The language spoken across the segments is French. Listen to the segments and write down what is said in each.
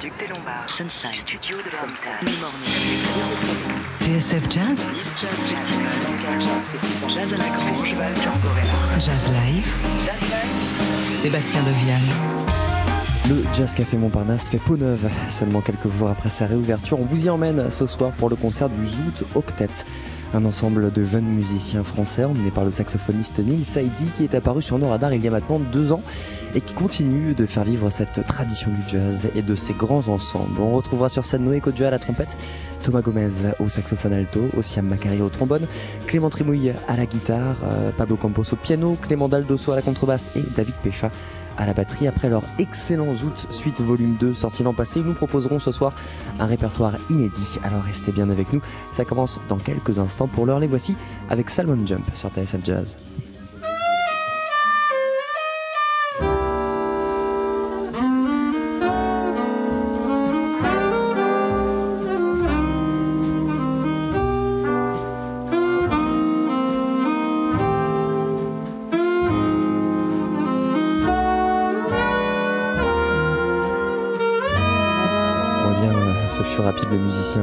Duc des Lombards, Sunside, Studio de Sunside. Morning, TSF Jazz, Nice Jazz Festival, Jazz à la Grange, Val Django Jazz Live, Sébastien Devial. Le Jazz Café Montparnasse fait peau neuve. Seulement quelques jours après sa réouverture, on vous y emmène ce soir pour le concert du Zoot Octet. Un ensemble de jeunes musiciens français emmenés par le saxophoniste Neil Saidi qui est apparu sur nos radars il y a maintenant deux ans et qui continue de faire vivre cette tradition du jazz et de ses grands ensembles. On retrouvera sur scène Noé Kodja à la trompette, Thomas Gomez au saxophone alto, Ossiam Macari au trombone, Clément Trimouille à la guitare, euh, Pablo Campos au piano, Clément Daldosso à la contrebasse et David Pécha à la batterie. Après leur excellent Zoot Suite Volume 2 sorti l'an passé, nous proposeront ce soir un répertoire inédit. Alors restez bien avec nous, ça commence dans quelques instants. Pour l'heure, les voici avec Salmon Jump sur TSF Jazz.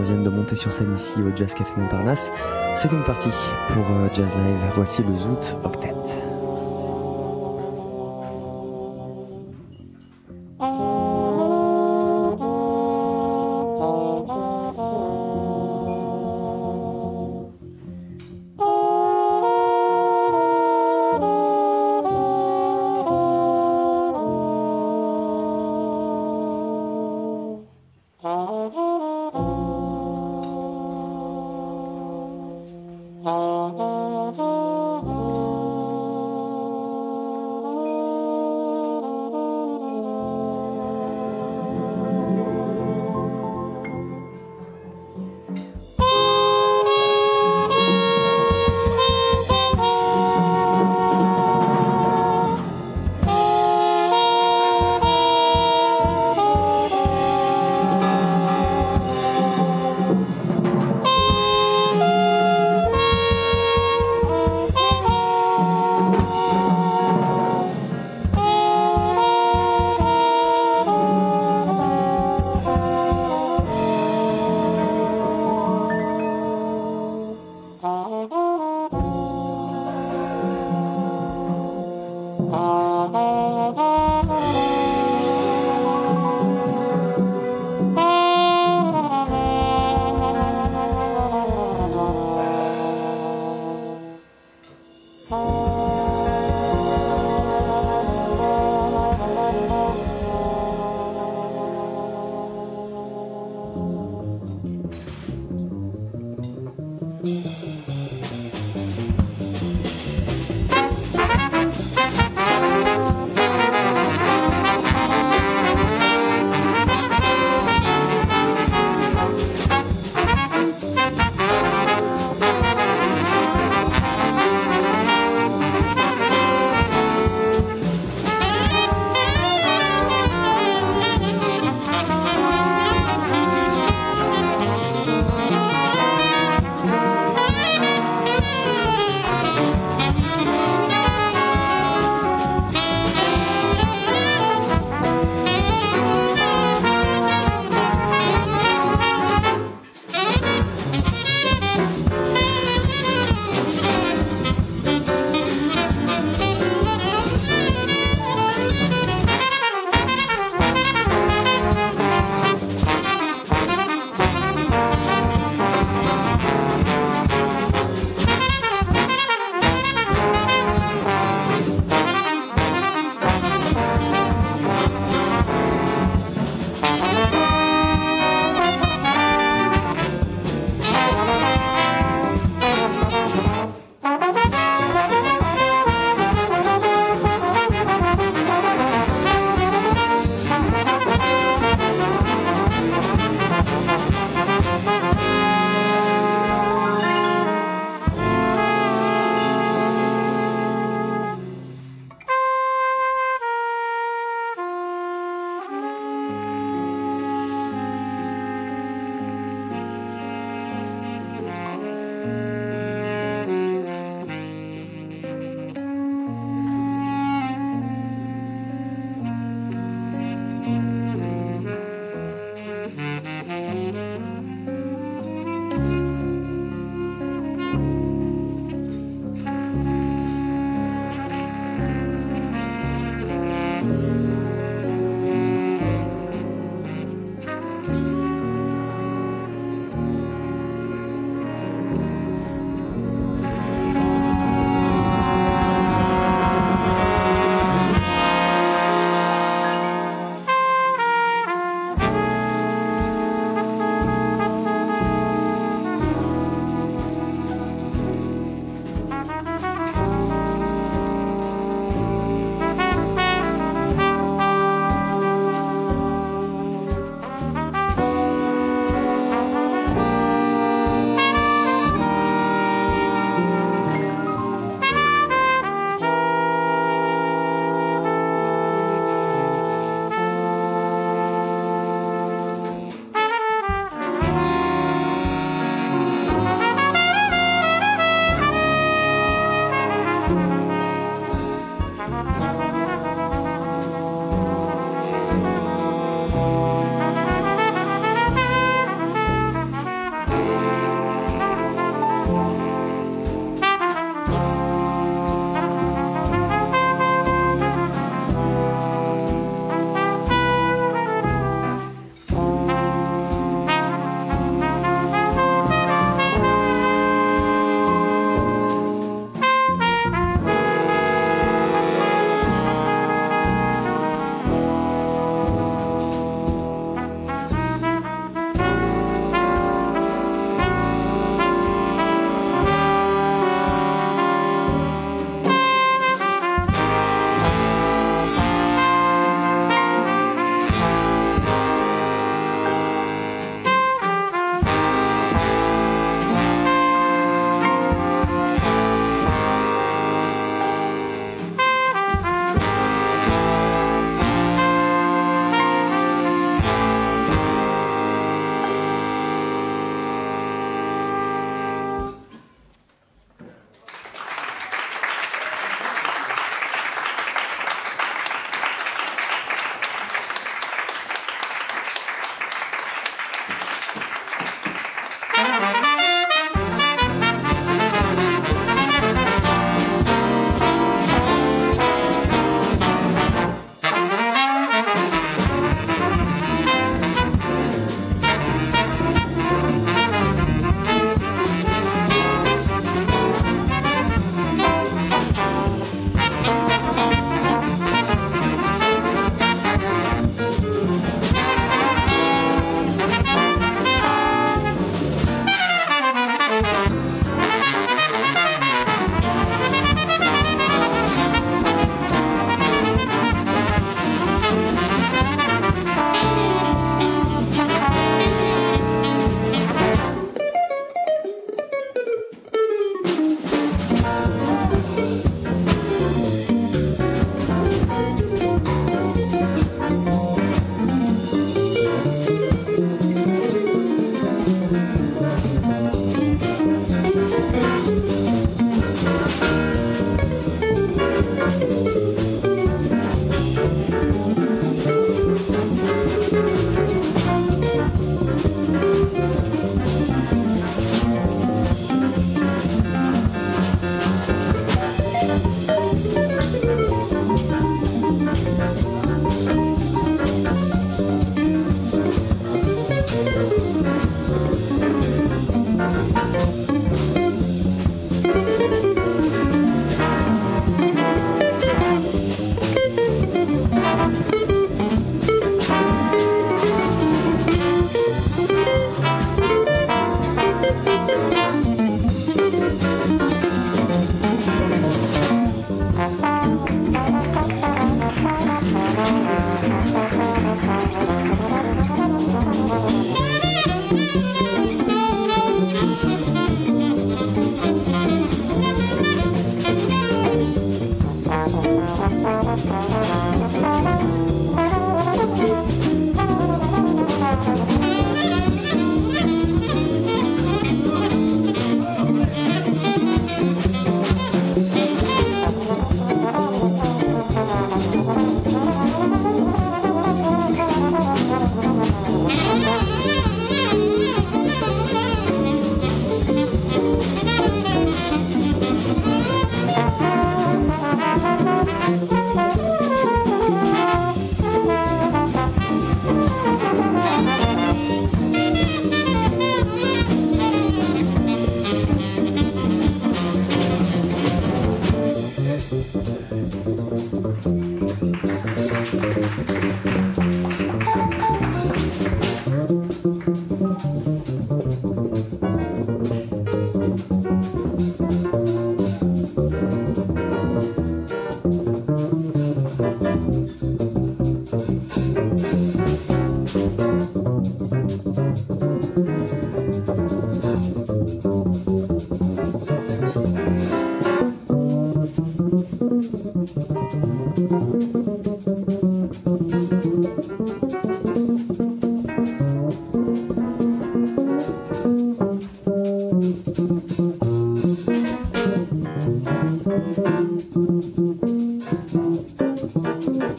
Viennent de monter sur scène ici au Jazz Café Montparnasse. C'est donc parti pour euh, Jazz Live. Voici le Zoot Octet.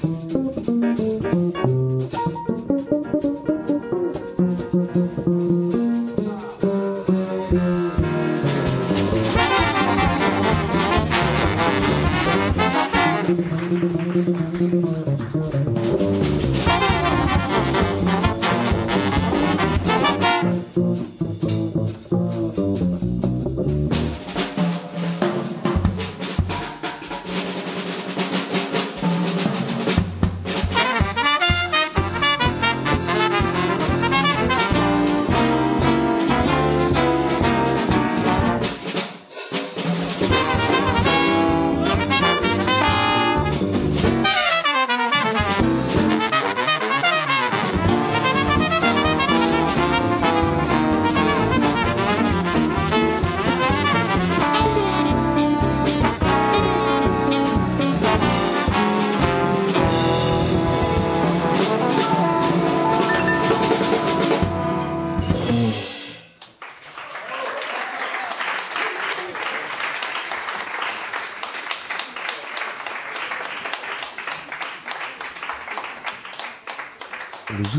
え?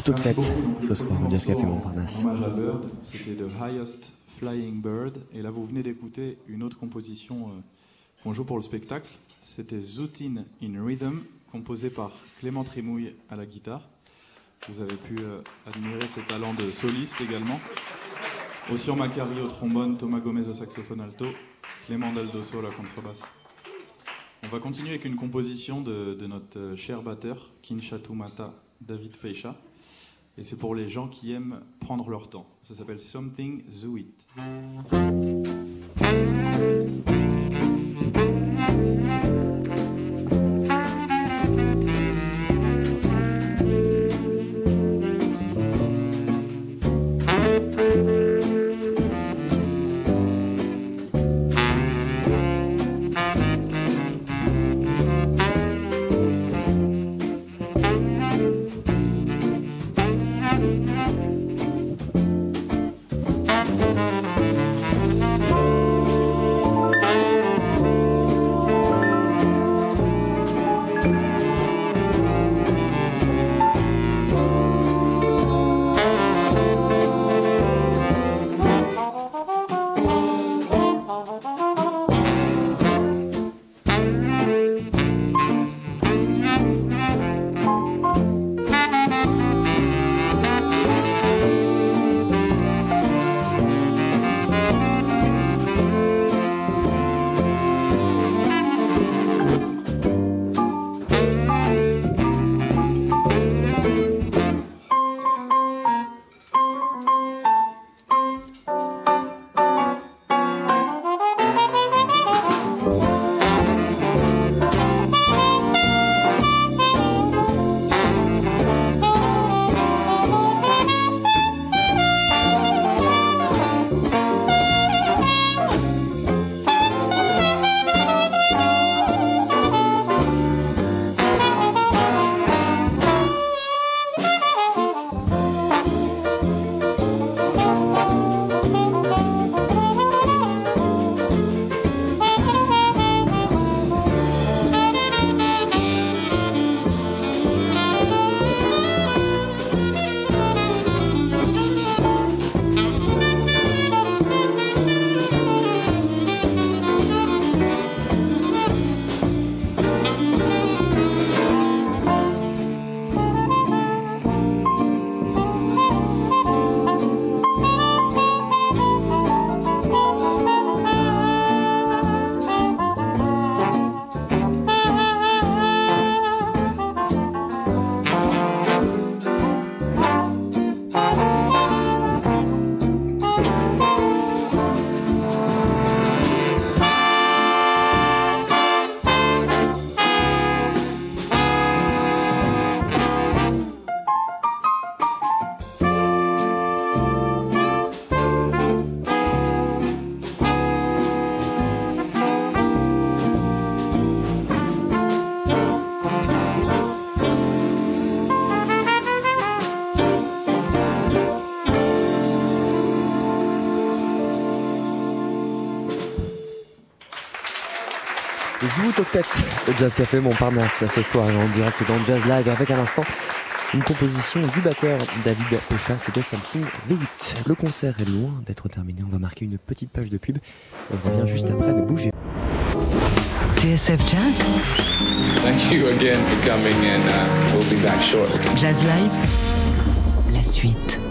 Zoot Octet ce soir au Jazz Café Montparnasse. Hommage à Bird, c'était The Highest Flying Bird. Et là, vous venez d'écouter une autre composition euh, qu'on joue pour le spectacle. C'était Zootin in Rhythm, composé par Clément Trémouille à la guitare. Vous avez pu euh, admirer ses talents de soliste également. Ossian Macari au trombone, Thomas Gomez au saxophone alto, Clément Daldosso à la contrebasse. On va continuer avec une composition de, de notre euh, cher batteur, Kinshatu Mata David Peisha. Et c'est pour les gens qui aiment prendre leur temps. Ça s'appelle Something Zoo It. Zoot Octet au Jazz Café Montparnasse ce soir en direct dans Jazz Live avec à l'instant une composition du batteur David Pecha, c'était Something The 8. Le concert est loin d'être terminé, on va marquer une petite page de pub. On revient juste après, ne bougez pas. TSF Jazz, Thank you again for coming, and uh, we'll be back shortly. Jazz Live, la suite.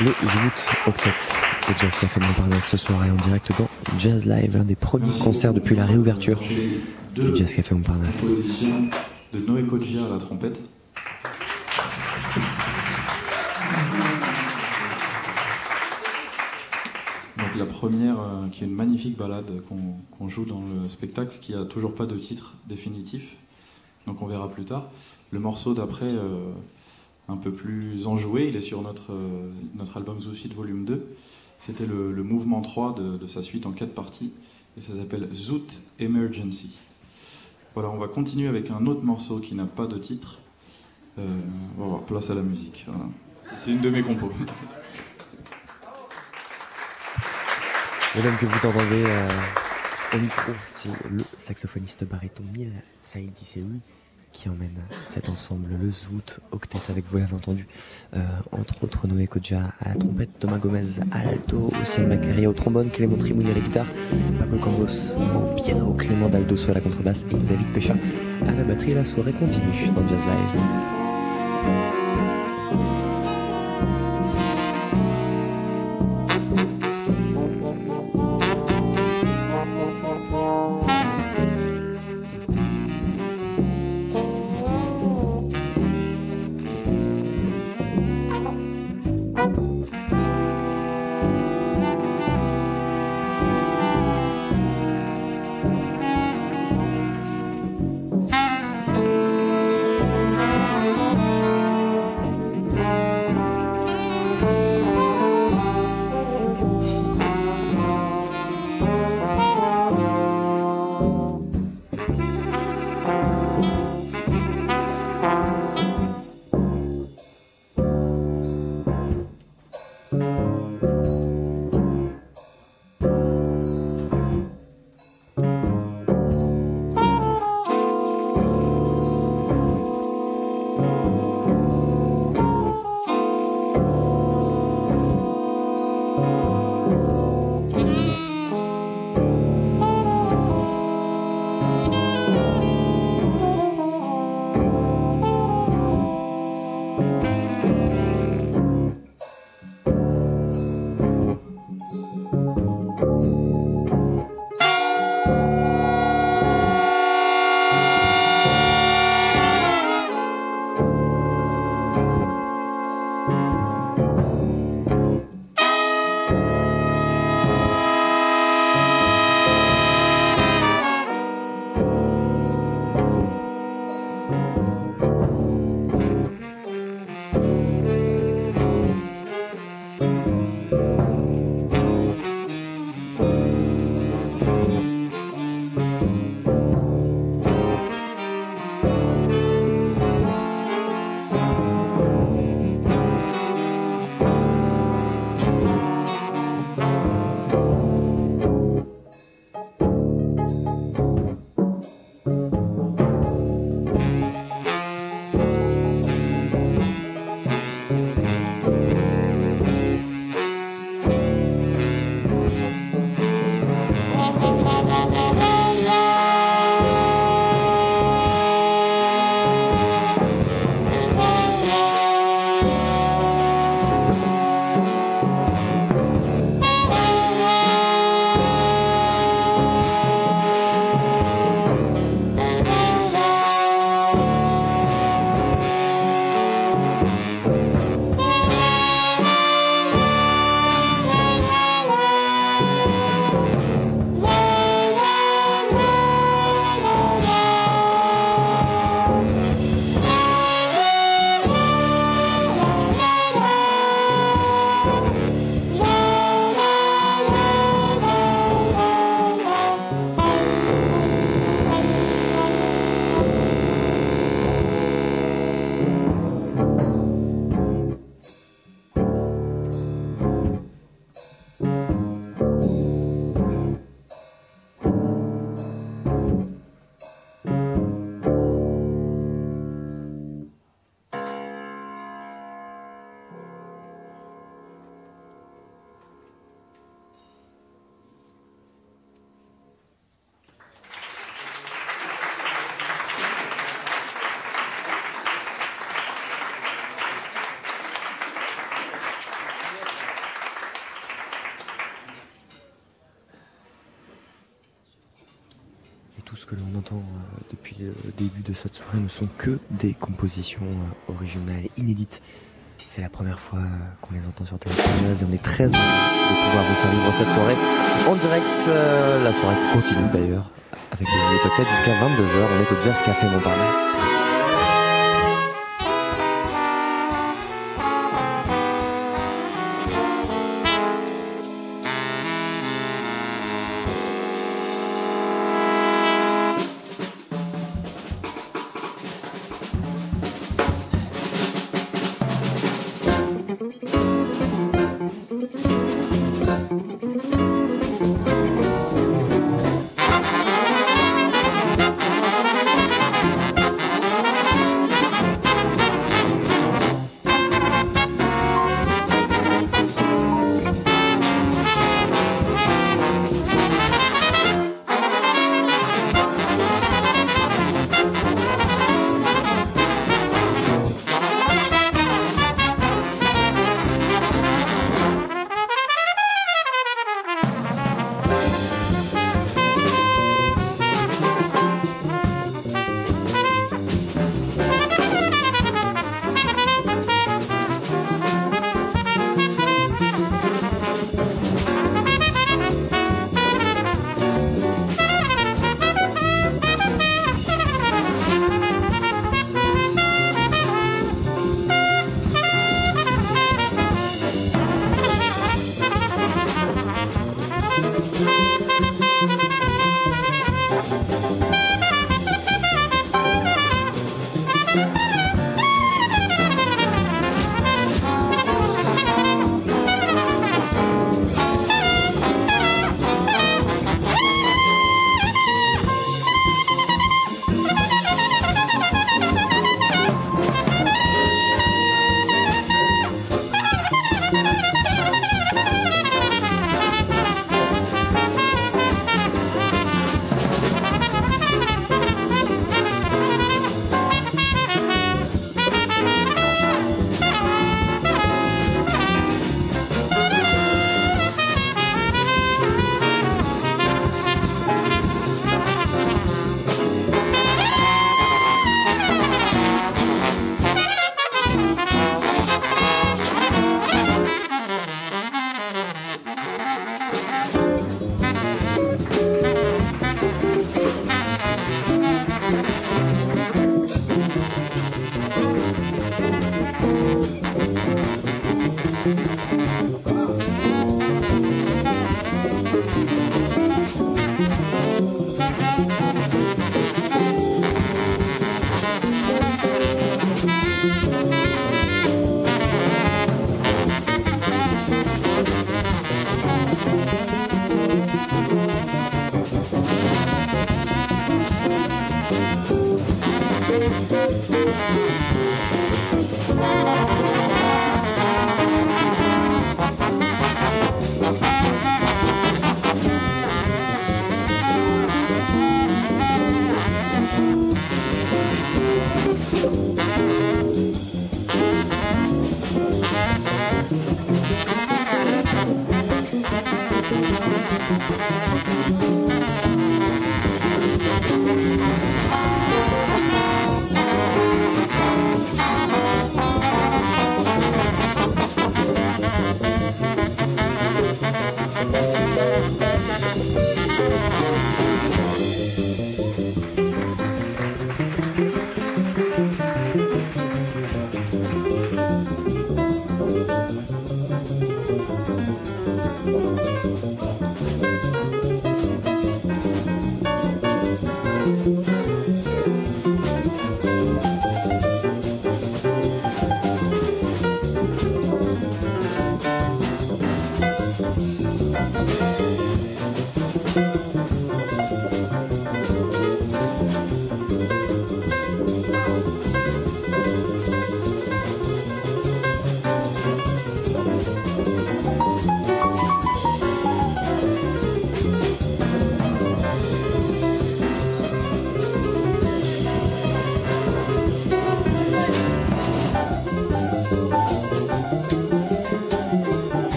Le Zoot Octet de Jazz Café Montparnasse ce soir est en direct dans Jazz Live, l'un des premiers concerts depuis la réouverture du Jazz Café Montparnasse. De Noé Kodjia à la trompette. Donc la première, euh, qui est une magnifique balade qu'on qu'on joue dans le spectacle, qui a toujours pas de titre définitif. Donc on verra plus tard. Le morceau d'après, euh, un peu plus enjoué, il est sur notre, euh, notre album Zoufit Volume 2. C'était le, mouvement 3 de, sa suite en quatre parties, et ça s'appelle Zoot Emergency. Voilà, on va continuer avec un autre morceau qui n'a pas de titre. Euh, on va voir, place à la musique. C'est une de mes compos. Et que vous entendez euh, au micro, c'est le saxophoniste baryton Neil lui qui emmène cet ensemble, le Zoot Octet, avec vous l'avez entendu, euh, entre autres Noé Kodja à la trompette, Thomas Gomez à l'alto, Ossiane Macari au trombone, Clément Trimouille à la guitare, Pablo Cambos au piano, Clément Daldosso à la contrebasse et David Pécha à la batterie. La soirée continue dans Jazz Live. Que l'on entend euh, depuis le début de cette soirée ne sont que des compositions euh, originales, inédites. C'est la première fois euh, qu'on les entend sur Téléphone et on est très heureux de pouvoir vous faire vivre cette soirée en direct. La soirée continue d'ailleurs avec les Octet jusqu'à 22h. On est au Jazz Café Montparnasse.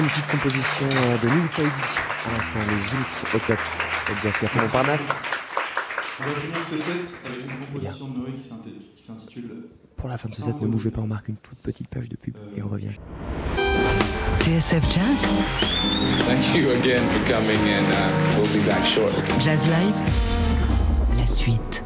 Magnifique composition euh, de Neil Saidi. À l'instant, le Zoot Octet au Jazz Café Montparnasse. On va finir ce set avec une composition de Noé qui s'intitule Pour la fin de ce set, ne bougez pas, on marque une toute petite page de pub et on revient. TSF Jazz, Thank you again for coming, and uh, we'll be back shortly. Jazz Live, la suite.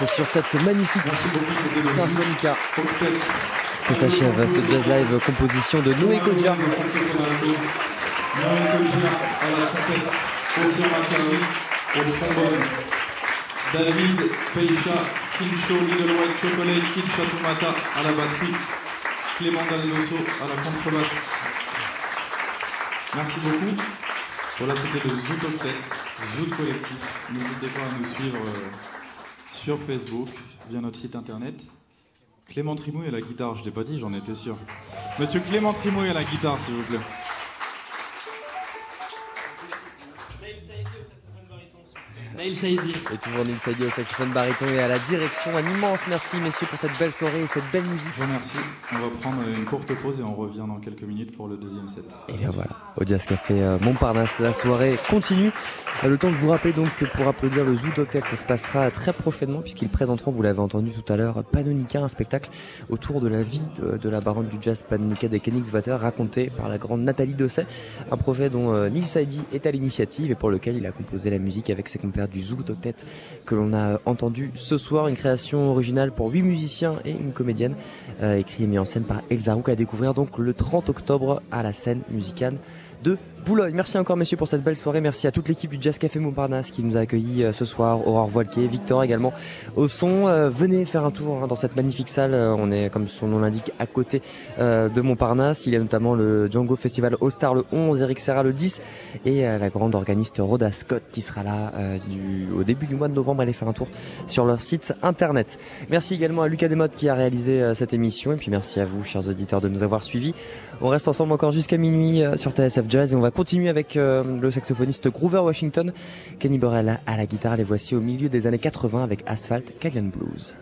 C'est sur cette magnifique symphonica que s'achève ce jazz live composition de Noé Kodja. Noé Kodja à la trompette, Ossé Makari au trombone, David Peisha, Kincho, Little White Chocolate, Kincha Tumata à la batterie, Clément Daldosso à la contrebasse. Merci beaucoup. Voilà, c'était le Zoot Octet, Zoot Collectif. N'hésitez pas à nous suivre euh, sur Facebook, via notre site internet. Clément Trimouille à la guitare, je ne l'ai pas dit, j'en étais sûr. Monsieur Clément Trimouille à la guitare, s'il vous plaît. Naïl Saïdi. Et toujours Neil Saïdi au saxophone baryton et à la direction. Un immense merci messieurs pour cette belle soirée et cette belle musique. Je vous remercie. On va prendre une courte pause et on revient dans quelques minutes pour le deuxième set. Et bien voilà, au Jazz Café euh, Montparnasse, la soirée continue. Euh, Le temps de vous rappeler donc que pour applaudir le Zoo Octet, ça se passera très prochainement puisqu'ils présenteront, vous l'avez entendu tout à l'heure, Panonica, un spectacle autour de la vie de, de la baronne du jazz Panonica des Königswatter, raconté par la grande Nathalie Dosset, un projet dont euh, Neil Saidi est à l'initiative et pour lequel il a composé la musique avec ses compères du Zoo Octet que l'on a entendu ce soir, une création originale pour huit musiciens et une comédienne, euh, écrit et mis en scène par Elsa Rouk à découvrir donc le 30 octobre à la scène musicale de Boulogne. Merci encore messieurs pour cette belle soirée. Merci à toute l'équipe du Jazz Café Montparnasse qui nous a accueillis euh, ce soir. Aurore Voilquier, Victor également au son. Euh, venez faire un tour hein, dans cette magnifique salle. Euh, on est, comme son nom l'indique, à côté de Montparnasse. Il y a notamment le Django Festival All Star le 11, Eric Serra le 10 et la grande organiste Rhoda Scott qui sera là au début du mois de novembre. Allez faire un tour sur leur site internet. Merci également à Lucas Desmottes qui a réalisé cette émission et puis merci à vous chers auditeurs de nous avoir suivis. On reste ensemble encore jusqu'à minuit sur TSF Jazz et on va continuer avec euh, le saxophoniste Groover Washington, Kenny Burrell à la guitare. Les voici au milieu des années 80 avec Asphalt Cajun Blues.